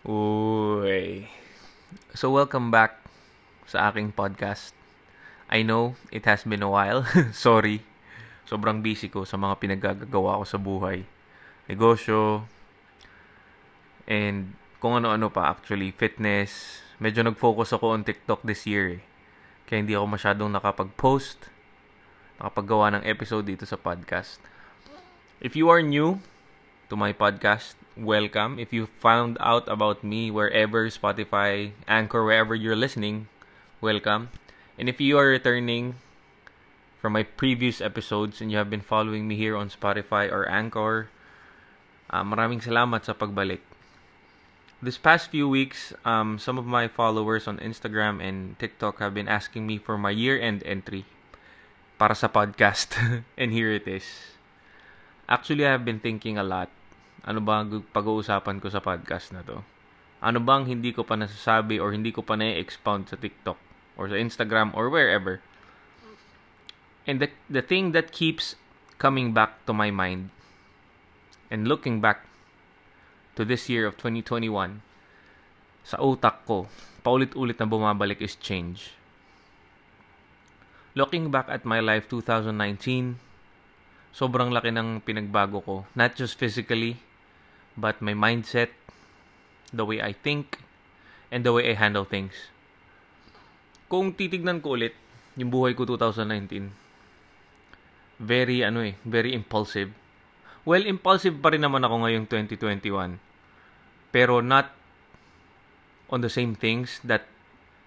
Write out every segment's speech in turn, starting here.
Uy. So welcome back sa aking podcast. I know it has been a while. Sorry. Sobrang busy ko sa mga pinagagagawa ko sa buhay. Negosyo. And kung ano-ano pa actually. Fitness. Medyo nag-focus ako on TikTok this year eh. Kaya hindi ako masyadong nakapag-post. Nakapaggawa ng episode dito sa podcast. If you are new to my podcast, welcome. If you found out about me wherever Spotify, Anchor, wherever you're listening, welcome. And if you are returning from my previous episodes and you have been following me here on Spotify or Anchor, uh, maraming salamat sa pagbalik. This past few weeks, um, some of my followers on Instagram and TikTok have been asking me for my year-end entry para sa podcast. and here it is. Actually, I have been thinking a lot ano ba ang pag-uusapan ko sa podcast na to? Ano bang hindi ko pa nasasabi or hindi ko pa na-expound sa TikTok or sa Instagram or wherever? And the, the thing that keeps coming back to my mind and looking back to this year of 2021 sa utak ko, paulit-ulit na bumabalik is change. Looking back at my life 2019, sobrang laki ng pinagbago ko. Not just physically, but my mindset, the way I think, and the way I handle things. Kung titignan ko ulit yung buhay ko 2019, very ano eh, very impulsive. Well, impulsive pa rin naman ako ngayong 2021. Pero not on the same things that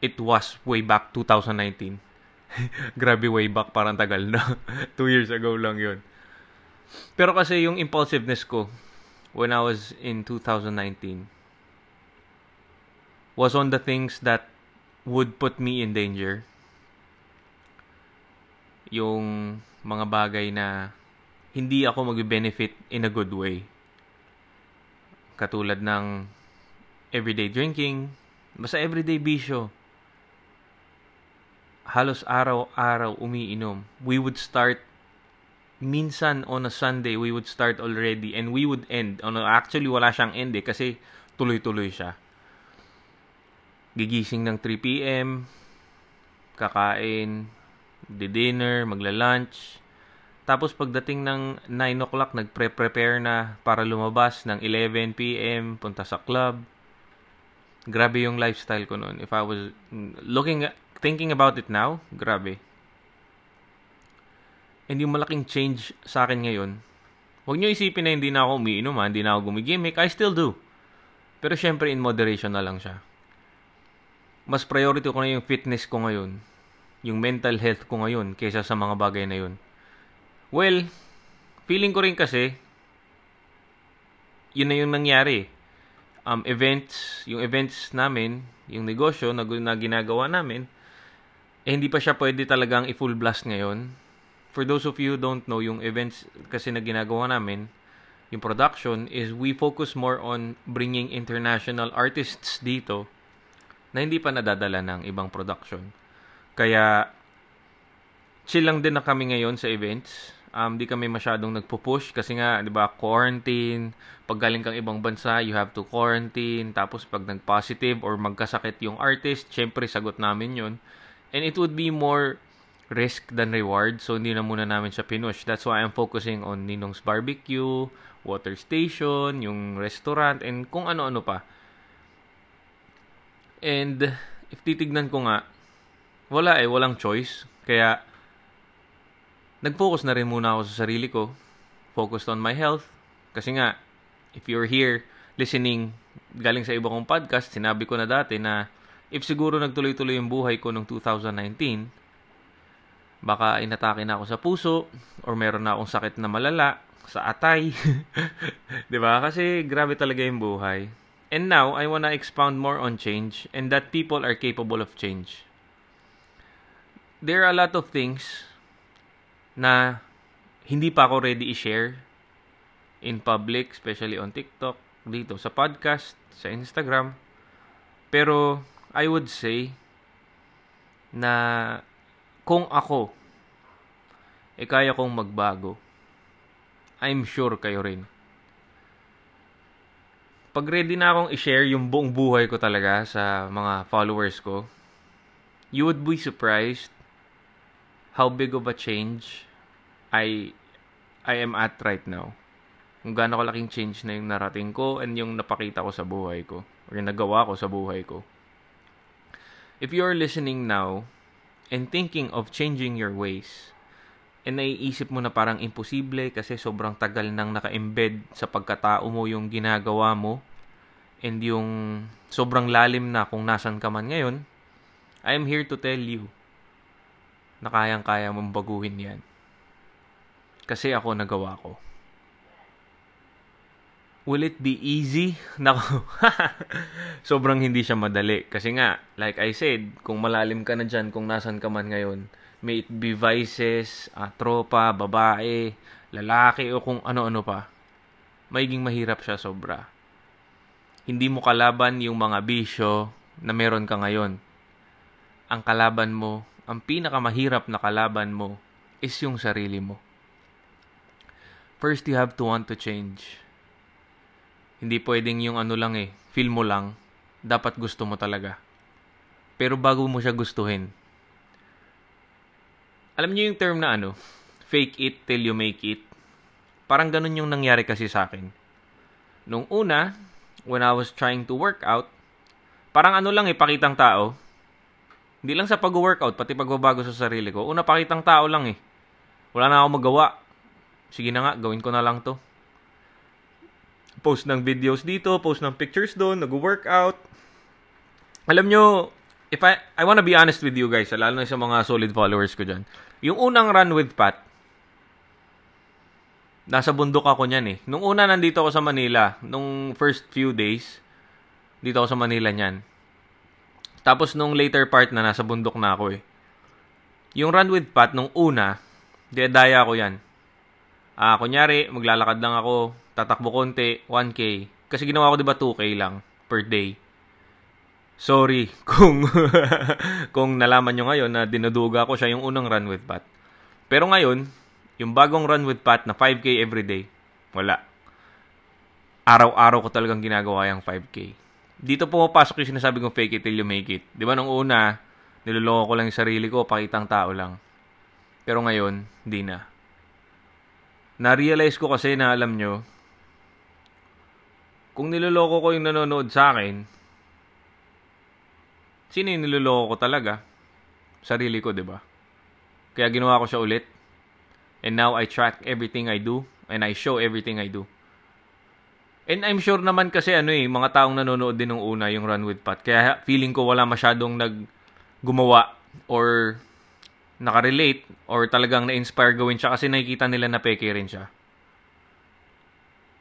it was way back 2019. Grabe way back, parang tagal na. Two years ago lang yun. Pero kasi yung impulsiveness ko, when I was in 2019 was on the things that would put me in danger. Yung mga bagay na hindi ako mag-benefit in a good way. Katulad ng everyday drinking, basta everyday bisyo. Halos araw-araw umiinom. We would start minsan on a Sunday, we would start already and we would end. Ano, actually, wala siyang end eh, kasi tuloy-tuloy siya. Gigising ng 3 p.m., kakain, di-dinner, magla-lunch. Tapos pagdating ng 9 o'clock, nagpre-prepare na para lumabas ng 11 p.m., punta sa club. Grabe yung lifestyle ko noon. If I was looking, thinking about it now, grabe And yung malaking change sa akin ngayon, huwag nyo isipin na hindi na ako umiinom ha, hindi na ako gumigimik. I still do. Pero syempre in moderation na lang siya. Mas priority ko na yung fitness ko ngayon, yung mental health ko ngayon, kaysa sa mga bagay na yun. Well, feeling ko rin kasi, yun na yung nangyari. Um, events, yung events namin, yung negosyo na, na ginagawa namin, eh hindi pa siya pwede talagang i-full blast ngayon for those of you who don't know, yung events kasi na ginagawa namin, yung production, is we focus more on bringing international artists dito na hindi pa nadadala ng ibang production. Kaya, chill lang din na kami ngayon sa events. Um, di kami masyadong nagpo-push kasi nga, di ba, quarantine. Pag galing kang ibang bansa, you have to quarantine. Tapos pag nag-positive or magkasakit yung artist, syempre sagot namin yun. And it would be more risk than reward. So, hindi na muna namin siya pinush. That's why I'm focusing on Ninong's Barbecue, Water Station, yung restaurant, and kung ano-ano pa. And, if titignan ko nga, wala eh, walang choice. Kaya, nag-focus na rin muna ako sa sarili ko. Focused on my health. Kasi nga, if you're here listening galing sa iba kong podcast, sinabi ko na dati na if siguro nagtuloy-tuloy yung buhay ko noong 2019, baka inatake na ako sa puso or meron na akong sakit na malala sa atay. 'Di ba? Kasi grabe talaga yung buhay. And now, I want to expound more on change and that people are capable of change. There are a lot of things na hindi pa ako ready i-share in public, especially on TikTok, dito sa podcast, sa Instagram. Pero I would say na kung ako, eh kaya kong magbago, I'm sure kayo rin. pag ready na akong i-share yung buong buhay ko talaga sa mga followers ko, you would be surprised how big of a change I I am at right now. Kung gaano kalaking change na yung narating ko and yung napakita ko sa buhay ko or yung nagawa ko sa buhay ko. If you are listening now and thinking of changing your ways, and naiisip mo na parang imposible kasi sobrang tagal nang naka-embed sa pagkatao mo yung ginagawa mo and yung sobrang lalim na kung nasan ka man ngayon, I am here to tell you na kayang-kaya mong baguhin yan. Kasi ako nagawa ko. Will it be easy? Nako. Sobrang hindi siya madali. Kasi nga, like I said, kung malalim ka na dyan, kung nasan ka man ngayon, may it be vices, uh, tropa, babae, lalaki, o kung ano-ano pa, magiging mahirap siya sobra. Hindi mo kalaban yung mga bisyo na meron ka ngayon. Ang kalaban mo, ang pinakamahirap na kalaban mo, is yung sarili mo. First, you have to want to change. Hindi pwedeng yung ano lang eh, feel mo lang, dapat gusto mo talaga. Pero bago mo siya gustuhin, alam niyo yung term na ano, fake it till you make it. Parang ganun yung nangyari kasi sa akin. Nung una, when I was trying to work out, parang ano lang eh, pakitang tao. Hindi lang sa pag-workout, pati pagbabago sa sarili ko. Una, pakitang tao lang eh. Wala na ako magawa. Sige na nga, gawin ko na lang to. Post ng videos dito, post ng pictures doon, nag-workout. Alam nyo, if I I want to be honest with you guys, lalo na sa mga solid followers ko diyan. Yung unang run with Pat, nasa bundok ako niyan eh. Nung una nandito ako sa Manila, nung first few days, dito ako sa Manila niyan. Tapos nung later part na nasa bundok na ako eh. Yung run with Pat nung una, daya ako yan. Ah, kunyari, maglalakad lang ako, tatakbo konti, 1K. Kasi ginawa ko 'di ba 2K lang per day. Sorry kung kung nalaman nyo ngayon na dinuduga ko siya yung unang run with Pat. Pero ngayon, yung bagong run with Pat na 5K everyday, wala. Araw-araw ko talagang ginagawa yung 5K. Dito pumapasok yung sinasabi kong fake it till you make it. Di ba nung una, niloloko ko lang yung sarili ko, pakitang tao lang. Pero ngayon, hindi na. Na-realize ko kasi na alam nyo, kung niloloko ko yung nanonood sa akin, sino yung niloloko ko talaga? Sarili ko, di ba? Kaya ginawa ko siya ulit. And now I track everything I do and I show everything I do. And I'm sure naman kasi ano eh, mga taong nanonood din nung una yung Run with Pat. Kaya feeling ko wala masyadong nag gumawa or nakarelate or talagang na-inspire gawin siya kasi nakikita nila na peke rin siya.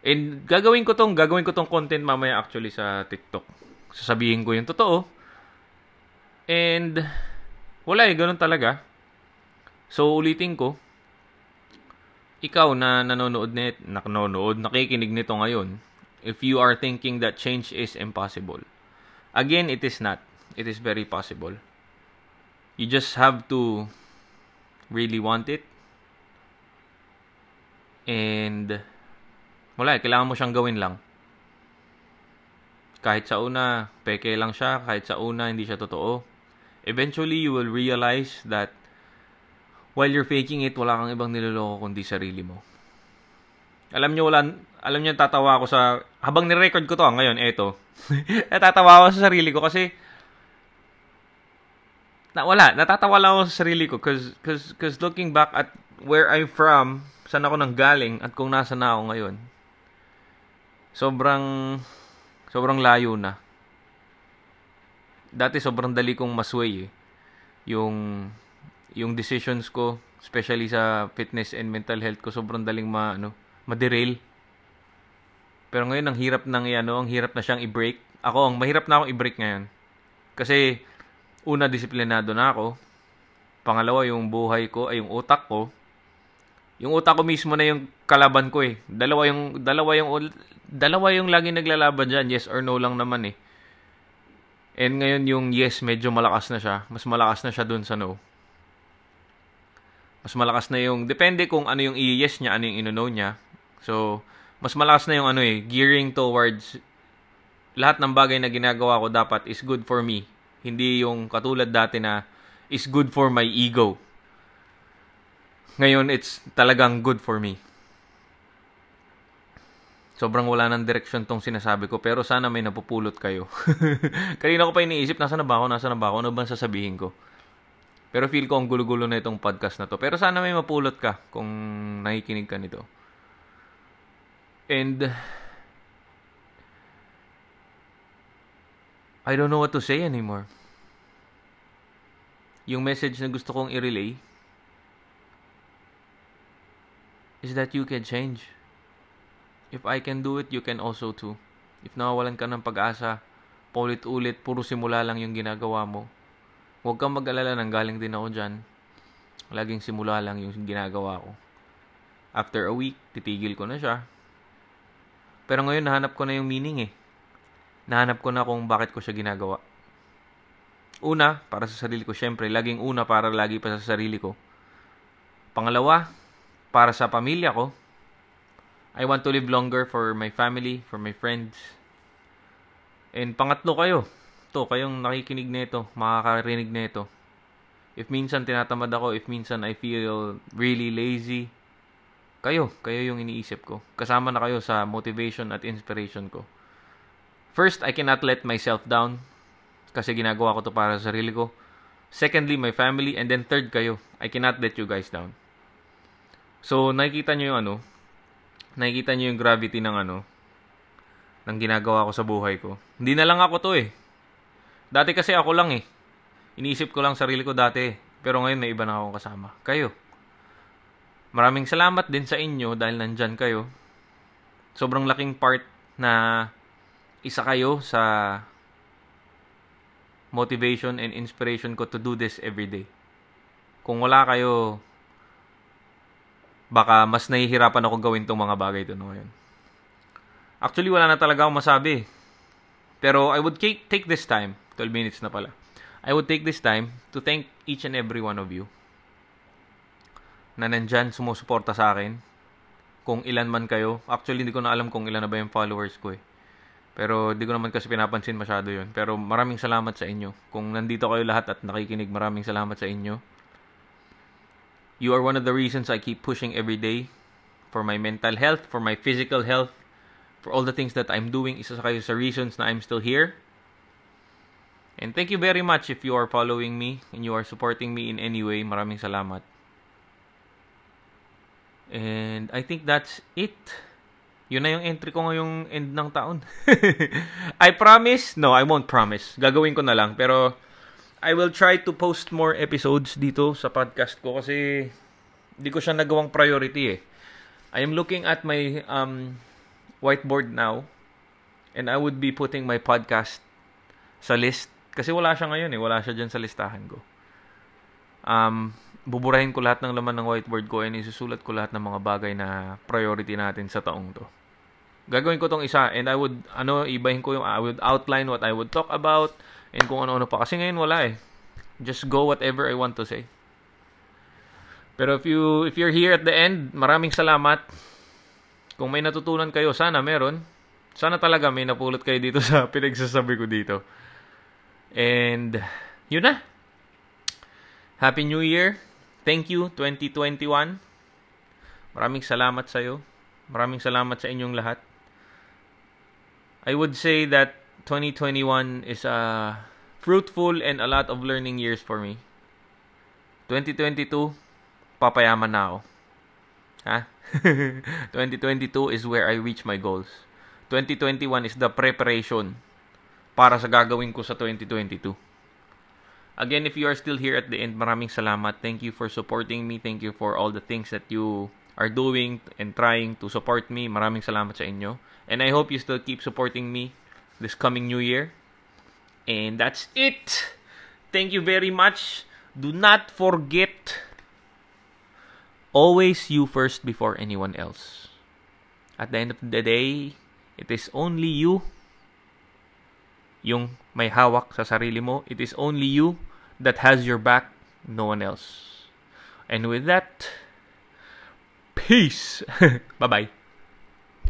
And gagawin ko tong, gagawin ko tong content mamaya actually sa TikTok. Sasabihin ko yung totoo. And, wala eh, ganun talaga. So, ulitin ko, ikaw na nanonood net, nanonood, nakikinig nito ngayon, if you are thinking that change is impossible, again, it is not. It is very possible. You just have to really want it. And, wala eh, kailangan mo siyang gawin lang. Kahit sa una, peke lang siya. Kahit sa una, hindi siya totoo eventually you will realize that while you're faking it, wala kang ibang niloloko kundi sarili mo. Alam niyo wala, alam niyo tatawa ako sa habang ni-record ko to ah, ngayon eto. natatawa ako sa sarili ko kasi na wala, natatawa lang ako sa sarili ko cause, cause, cause looking back at where I'm from, saan ako nang galing at kung nasa na ako ngayon. Sobrang sobrang layo na dati sobrang dali kong masway eh. Yung yung decisions ko, especially sa fitness and mental health ko, sobrang daling ma ano, ma-derail. Pero ngayon ang hirap nang ano, ang hirap na siyang i-break. Ako, ang mahirap na akong i-break ngayon. Kasi una disiplinado na ako. Pangalawa, yung buhay ko, ay yung utak ko. Yung utak ko mismo na yung kalaban ko eh. Dalawa yung dalawa yung dalawa yung lagi naglalaban diyan, yes or no lang naman eh. And ngayon yung yes, medyo malakas na siya. Mas malakas na siya dun sa no. Mas malakas na yung, depende kung ano yung i-yes niya, ano yung ino-no niya. So, mas malakas na yung ano eh, gearing towards lahat ng bagay na ginagawa ko dapat is good for me. Hindi yung katulad dati na is good for my ego. Ngayon, it's talagang good for me. Sobrang wala ng direksyon tong sinasabi ko, pero sana may napupulot kayo. Kanina ko pa iniisip, nasa na ba ako, nasa na ba ako, ano bang sasabihin ko? Pero feel ko ang gulo-gulo na itong podcast na to. Pero sana may mapulot ka kung nakikinig ka nito. And I don't know what to say anymore. Yung message na gusto kong i-relay is that you can change. If I can do it, you can also too. If nawawalan ka ng pag-asa, paulit-ulit, puro simula lang yung ginagawa mo. Huwag kang mag-alala nang galing din ako dyan. Laging simula lang yung ginagawa ko. After a week, titigil ko na siya. Pero ngayon, nahanap ko na yung meaning eh nahanap ko na kung bakit ko siya ginagawa. Una, para sa sarili ko. Siyempre, laging una para lagi pa sa sarili ko. Pangalawa, para sa pamilya ko. I want to live longer for my family, for my friends. And pangatlo kayo. To, kayong nakikinig nito, makakarinig nito. If minsan tinatamad ako, if minsan I feel really lazy, kayo, kayo yung iniisip ko. Kasama na kayo sa motivation at inspiration ko. First, I cannot let myself down kasi ginagawa ko to para sa sarili ko. Secondly, my family. And then third kayo. I cannot let you guys down. So, nakikita nyo yung ano, nakikita nyo yung gravity ng ano, ng ginagawa ko sa buhay ko. Hindi na lang ako to eh. Dati kasi ako lang eh. Iniisip ko lang sarili ko dati. Pero ngayon may iba na akong kasama. Kayo. Maraming salamat din sa inyo dahil nandyan kayo. Sobrang laking part na isa kayo sa motivation and inspiration ko to do this every day. Kung wala kayo, baka mas nahihirapan ako gawin tong mga bagay ito ngayon. Actually, wala na talaga akong masabi. Pero I would take this time, 12 minutes na pala. I would take this time to thank each and every one of you na nandyan sumusuporta sa akin. Kung ilan man kayo. Actually, hindi ko na alam kung ilan na ba yung followers ko eh. Pero di ko naman kasi pinapansin masyado yun. Pero maraming salamat sa inyo. Kung nandito kayo lahat at nakikinig, maraming salamat sa inyo. You are one of the reasons I keep pushing every day for my mental health, for my physical health, for all the things that I'm doing. Isa sa kayo sa reasons na I'm still here. And thank you very much if you are following me and you are supporting me in any way. Maraming salamat. And I think that's it. Yun na yung entry ko ngayong end ng taon. I promise, no, I won't promise. Gagawin ko na lang. Pero, I will try to post more episodes dito sa podcast ko kasi hindi ko siya nagawang priority eh. I am looking at my um, whiteboard now and I would be putting my podcast sa list kasi wala siya ngayon eh. Wala siya dyan sa listahan ko. Um, buburahin ko lahat ng laman ng whiteboard ko and isusulat ko lahat ng mga bagay na priority natin sa taong to. Gagawin ko tong isa and I would ano ibahin ko yung I would outline what I would talk about and kung ano-ano pa. Kasi ngayon wala eh. Just go whatever I want to say. Pero if you if you're here at the end maraming salamat. Kung may natutunan kayo sana meron. Sana talaga may napulot kayo dito sa pinagsasabi ko dito. And yun na. Happy New Year thank you 2021 maraming salamat sa iyo maraming salamat sa inyong lahat I would say that 2021 is a fruitful and a lot of learning years for me. 2022, papayaman na ako. Ha? 2022 is where I reach my goals. 2021 is the preparation para sa gagawin ko sa 2022. Again, if you are still here at the end, maraming salamat. Thank you for supporting me. Thank you for all the things that you are doing and trying to support me. Maraming salamat sa inyo. And I hope you still keep supporting me this coming new year. And that's it. Thank you very much. Do not forget always you first before anyone else. At the end of the day, it is only you yung may hawak sa sarili mo. It is only you that has your back, no one else. And with that, peace. Bye-bye.